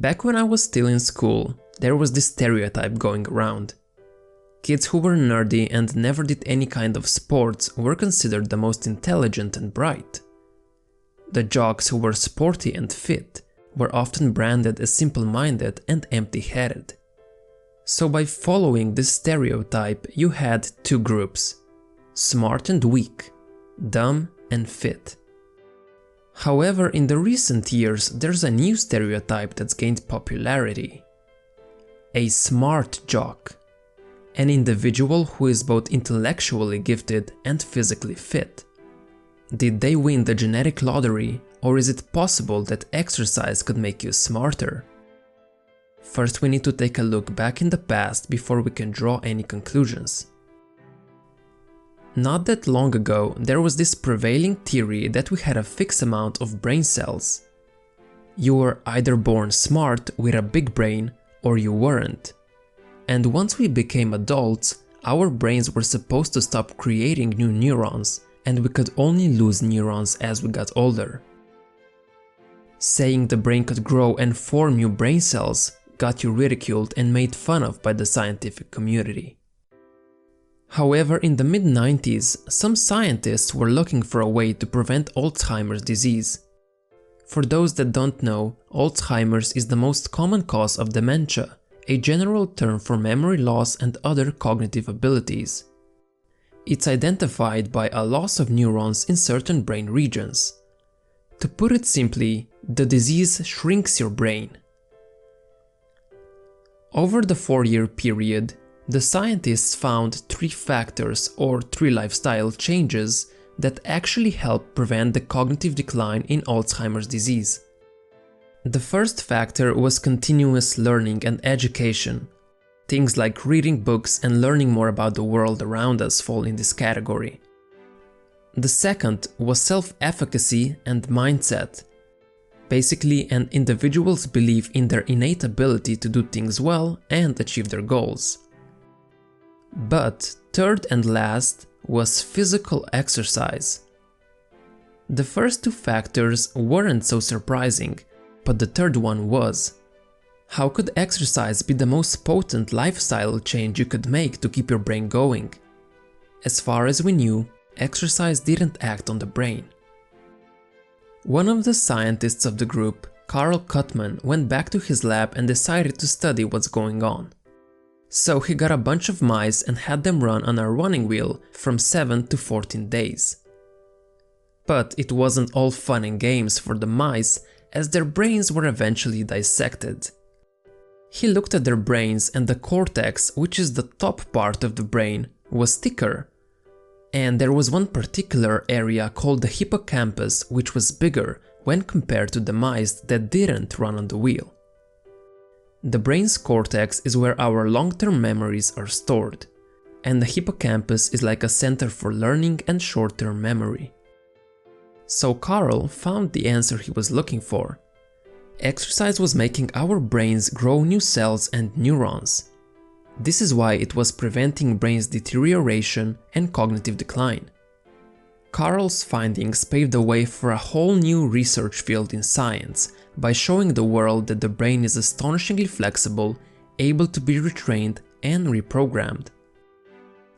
Back when I was still in school, there was this stereotype going around. Kids who were nerdy and never did any kind of sports were considered the most intelligent and bright. The jocks who were sporty and fit were often branded as simple-minded and empty-headed. So by following this stereotype you had two groups, smart and weak, dumb and fit. However, in the recent years there's a new stereotype that's gained popularity. A smart jock. An individual who is both intellectually gifted and physically fit. Did they win the genetic lottery or is it possible that exercise could make you smarter? First we need to take a look back in the past before we can draw any conclusions. Not that long ago, there was this prevailing theory that we had a fixed amount of brain cells. You were either born smart with a big brain or you weren't. And once we became adults, our brains were supposed to stop creating new neurons and we could only lose neurons as we got older. Saying the brain could grow and form new brain cells got you ridiculed and made fun of by the scientific community. However, in the mid-90s, some scientists were looking for a way to prevent Alzheimer's disease. For those that don't know, Alzheimer's is the most common cause of dementia, a general term for memory loss and other cognitive abilities. It's identified by a loss of neurons in certain brain regions. To put it simply, the disease shrinks your brain. Over the four-year period, the scientists found three factors or three lifestyle changes that actually help prevent the cognitive decline in Alzheimer's disease. The first factor was continuous learning and education. Things like reading books and learning more about the world around us fall in this category. The second was self-efficacy and mindset. Basically, an individual's belief in their innate ability to do things well and achieve their goals. But third and last was physical exercise. The first two factors weren't so surprising, but the third one was. How could exercise be the most potent lifestyle change you could make to keep your brain going? As far as we knew, exercise didn't act on the brain. One of the scientists of the group, Carl Cotman, went back to his lab and decided to study what's going on. So he got a bunch of mice and had them run on a running wheel from 7 to 14 days. But it wasn't all fun and games for the mice as their brains were eventually dissected. He looked at their brains and the cortex, which is the top part of the brain, was thicker. And there was one particular area called the hippocampus which was bigger when compared to the mice that didn't run on the wheel. The brain's cortex is where our long-term memories are stored, and the hippocampus is like a center for learning and short-term memory. So Carl found the answer he was looking for. Exercise was making our brains grow new cells and neurons. This is why it was preventing brain's deterioration and cognitive decline. Carl's findings paved the way for a whole new research field in science by showing the world that the brain is astonishingly flexible, able to be retrained and reprogrammed.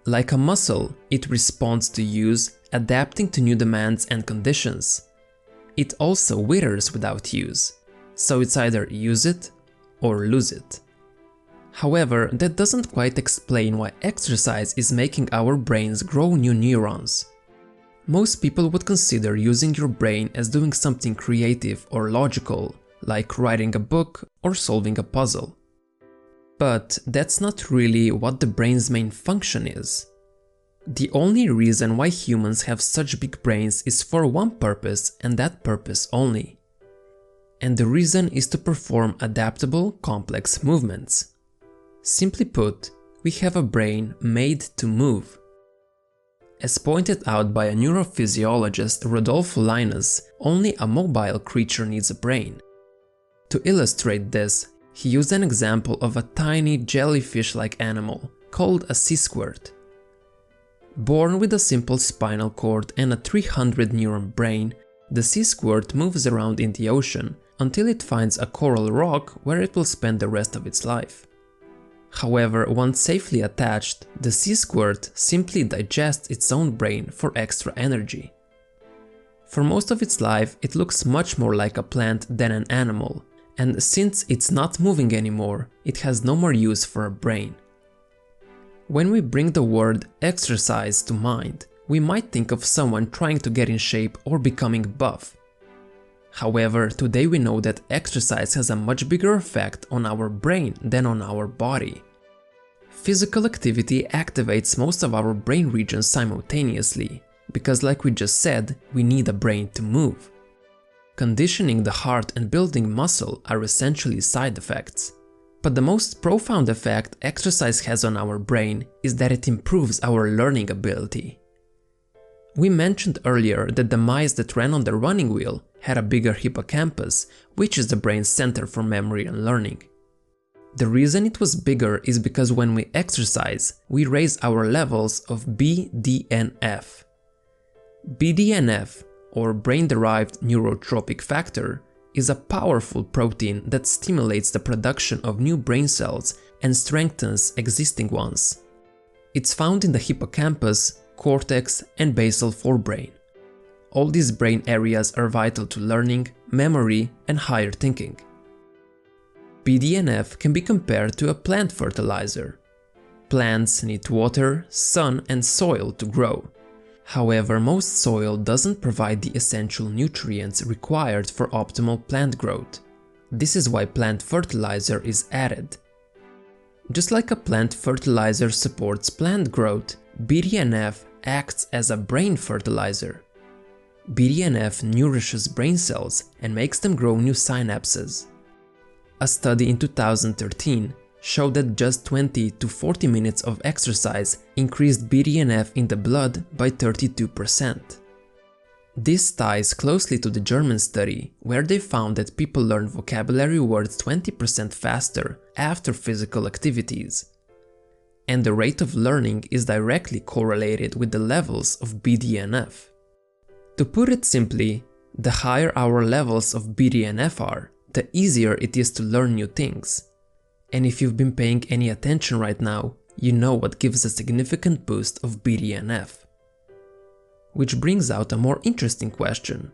Like a muscle, it responds to use, adapting to new demands and conditions. It also withers without use, so it's either use it or lose it. However, that doesn't quite explain why exercise is making our brains grow new neurons. Most people would consider using your brain as doing something creative or logical, like writing a book or solving a puzzle. But that's not really what the brain's main function is. The only reason why humans have such big brains is for one purpose and that purpose only. And the reason is to perform adaptable, complex movements. Simply put, we have a brain made to move. As pointed out by a neurophysiologist Rodolfo Llinás, only a mobile creature needs a brain. To illustrate this, he used an example of a tiny jellyfish-like animal called a sea squirt. Born with a simple spinal cord and a 300 neuron brain, the sea squirt moves around in the ocean until it finds a coral rock where it will spend the rest of its life. However, once safely attached, the sea squirt simply digests its own brain for extra energy. For most of its life, it looks much more like a plant than an animal, and since it's not moving anymore, it has no more use for a brain. When we bring the word exercise to mind, we might think of someone trying to get in shape or becoming buff. However, today we know that exercise has a much bigger effect on our brain than on our body. Physical activity activates most of our brain regions simultaneously, because like we just said, we need a brain to move. Conditioning the heart and building muscle are essentially side effects. But the most profound effect exercise has on our brain is that it improves our learning ability. We mentioned earlier that the mice that ran on the running wheel had a bigger hippocampus, which is the brain's center for memory and learning. The reason it was bigger is because when we exercise, we raise our levels of BDNF. BDNF, or brain-derived neurotrophic factor, is a powerful protein that stimulates the production of new brain cells and strengthens existing ones. It's found in the hippocampus, cortex and basal forebrain. All these brain areas are vital to learning, memory and higher thinking. BDNF can be compared to a plant fertilizer. Plants need water, sun and soil to grow. However, most soil doesn't provide the essential nutrients required for optimal plant growth. This is why plant fertilizer is added. Just like a plant fertilizer supports plant growth, BDNF acts as a brain fertilizer. BDNF nourishes brain cells and makes them grow new synapses. A study in 2013 showed that just 20 to 40 minutes of exercise increased BDNF in the blood by 32%. This ties closely to the German study, where they found that people learn vocabulary words 20% faster after physical activities. And the rate of learning is directly correlated with the levels of BDNF. To put it simply, the higher our levels of BDNF are, the easier it is to learn new things. And if you've been paying any attention right now, you know what gives a significant boost of BDNF. Which brings out a more interesting question.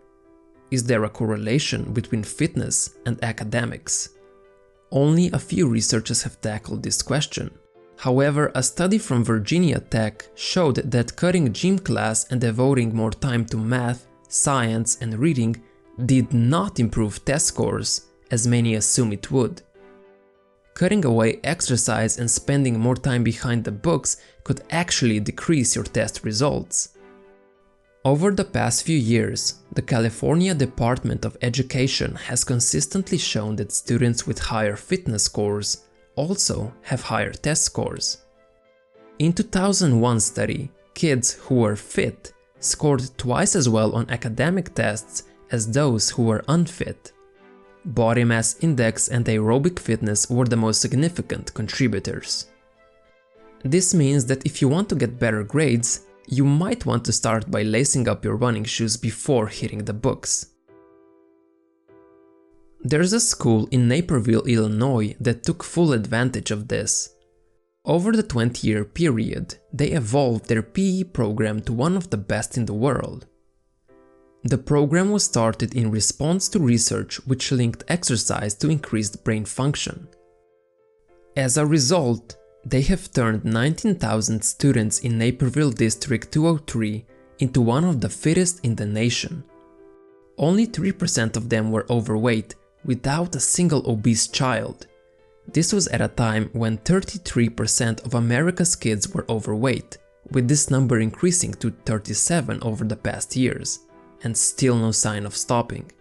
Is there a correlation between fitness and academics? Only a few researchers have tackled this question. However, a study from Virginia Tech showed that cutting gym class and devoting more time to math, science and reading did not improve test scores, as many assume it would. Cutting away exercise and spending more time behind the books could actually decrease your test results. Over the past few years, the California Department of Education has consistently shown that students with higher fitness scores also have higher test scores. In 2001 study, kids who were fit scored twice as well on academic tests as those who were unfit. Body mass index and aerobic fitness were the most significant contributors. This means that if you want to get better grades, you might want to start by lacing up your running shoes before hitting the books. There's a school in Naperville, Illinois that took full advantage of this. Over the 20 year period, they evolved their PE program to one of the best in the world. The program was started in response to research which linked exercise to increased brain function. As a result, they have turned 19,000 students in Naperville District 203 into one of the fittest in the nation. Only 3% of them were overweight, without a single obese child. This was at a time when 33% of America's kids were overweight, with this number increasing to 37 over the past years and still no sign of stopping.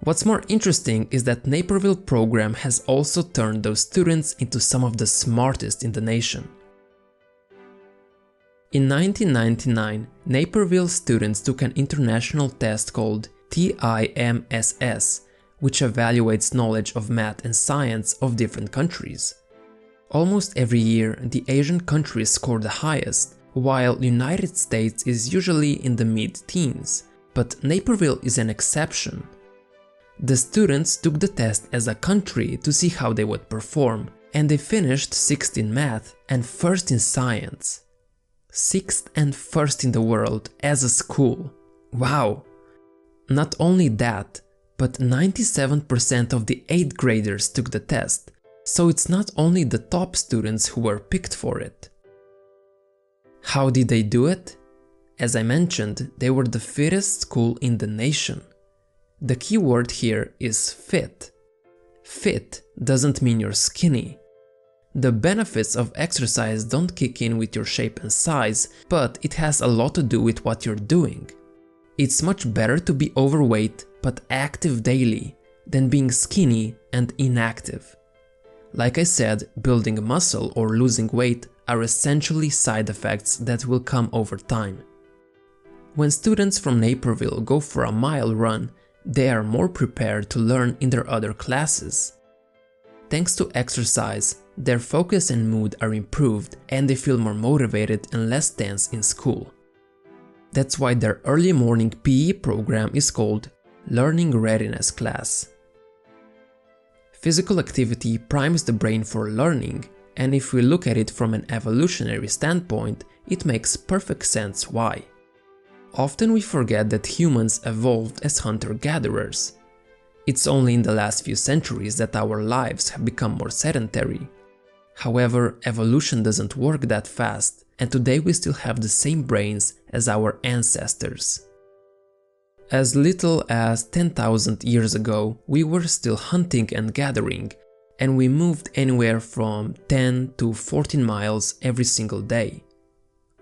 What's more interesting is that Naperville program has also turned those students into some of the smartest in the nation. In 1999, Naperville students took an international test called TIMSS, which evaluates knowledge of math and science of different countries. Almost every year, the Asian countries score the highest, while United States is usually in the mid-teens, but Naperville is an exception. The students took the test as a country to see how they would perform, and they finished 6th in math and 1st in science. 6th and 1st in the world as a school. Wow! Not only that, but 97% of the 8th graders took the test, so it's not only the top students who were picked for it. How did they do it? As I mentioned, they were the fittest school in the nation. The key word here is fit. Fit doesn't mean you're skinny. The benefits of exercise don't kick in with your shape and size, but it has a lot to do with what you're doing. It's much better to be overweight but active daily than being skinny and inactive. Like I said, building muscle or losing weight are essentially side effects that will come over time. When students from Naperville go for a mile run, they are more prepared to learn in their other classes. Thanks to exercise, their focus and mood are improved and they feel more motivated and less tense in school. That's why their early morning PE program is called Learning Readiness Class. Physical activity primes the brain for learning, and if we look at it from an evolutionary standpoint, it makes perfect sense why. Often we forget that humans evolved as hunter-gatherers. It's only in the last few centuries that our lives have become more sedentary. However, evolution doesn't work that fast, and today we still have the same brains as our ancestors. As little as 10,000 years ago, we were still hunting and gathering, and we moved anywhere from 10 to 14 miles every single day.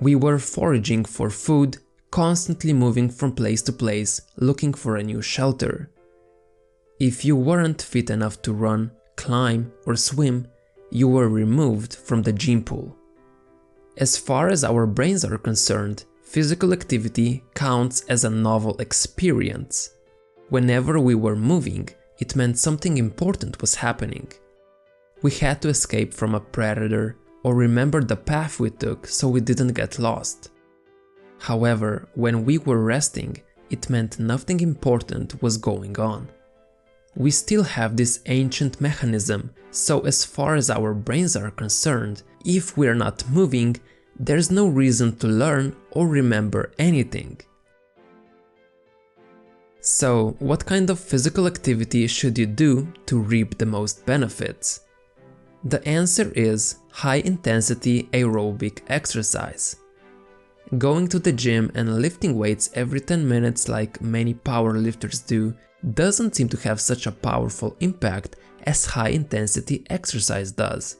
We were foraging for food, constantly moving from place to place, looking for a new shelter. If you weren't fit enough to run, climb, or swim, you were removed from the gene pool. As far as our brains are concerned, physical activity counts as a novel experience. Whenever we were moving, it meant something important was happening. We had to escape from a predator or remember the path we took so we didn't get lost. However, when we were resting, it meant nothing important was going on. We still have this ancient mechanism, so as far as our brains are concerned, if we're not moving, there's no reason to learn or remember anything. So, what kind of physical activity should you do to reap the most benefits? The answer is high intensity aerobic exercise. Going to the gym and lifting weights every 10 minutes like many powerlifters do doesn't seem to have such a powerful impact as high intensity exercise does.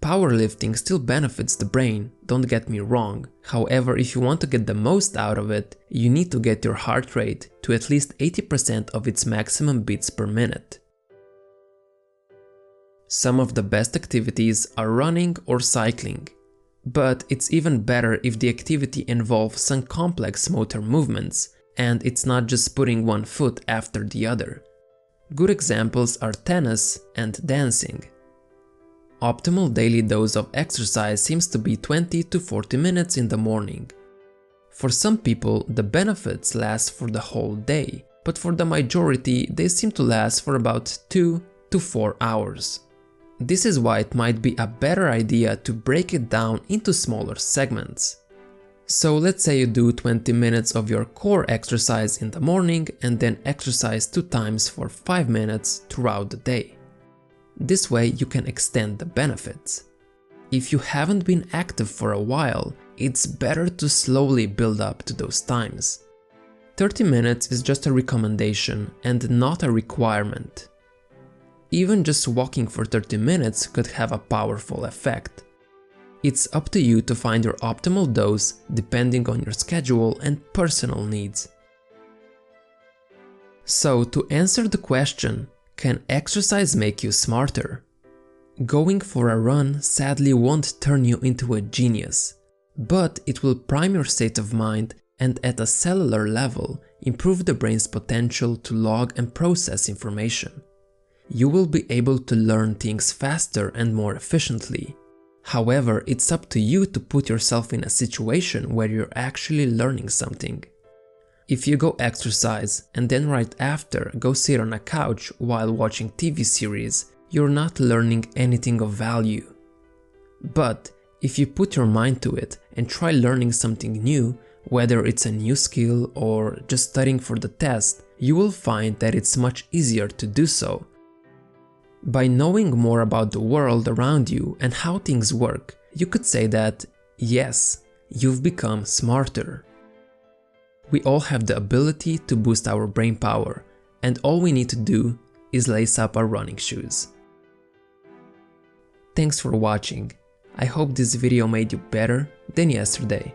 Powerlifting still benefits the brain, don't get me wrong. However, if you want to get the most out of it, you need to get your heart rate to at least 80% of its maximum beats per minute. Some of the best activities are running or cycling, but it's even better if the activity involves some complex motor movements and it's not just putting one foot after the other. Good examples are tennis and dancing. Optimal daily dose of exercise seems to be 20 to 40 minutes in the morning. For some people, the benefits last for the whole day, but for the majority, they seem to last for about 2 to 4 hours. This is why it might be a better idea to break it down into smaller segments. So let's say you do 20 minutes of your core exercise in the morning and then exercise 2 times for 5 minutes throughout the day. This way you can extend the benefits. If you haven't been active for a while, it's better to slowly build up to those times. 30 minutes is just a recommendation and not a requirement. Even just walking for 30 minutes could have a powerful effect. It's up to you to find your optimal dose depending on your schedule and personal needs. So to answer the question, can exercise make you smarter? Going for a run sadly won't turn you into a genius, but it will prime your state of mind and at a cellular level improve the brain's potential to log and process information. You will be able to learn things faster and more efficiently. However, it's up to you to put yourself in a situation where you're actually learning something. If you go exercise and then right after go sit on a couch while watching TV series, you're not learning anything of value. But if you put your mind to it and try learning something new, whether it's a new skill or just studying for the test, you will find that it's much easier to do so. By knowing more about the world around you and how things work, you could say that, yes, you've become smarter. We all have the ability to boost our brain power, and all we need to do is lace up our running shoes. Thanks for watching. I hope this video made you better than yesterday.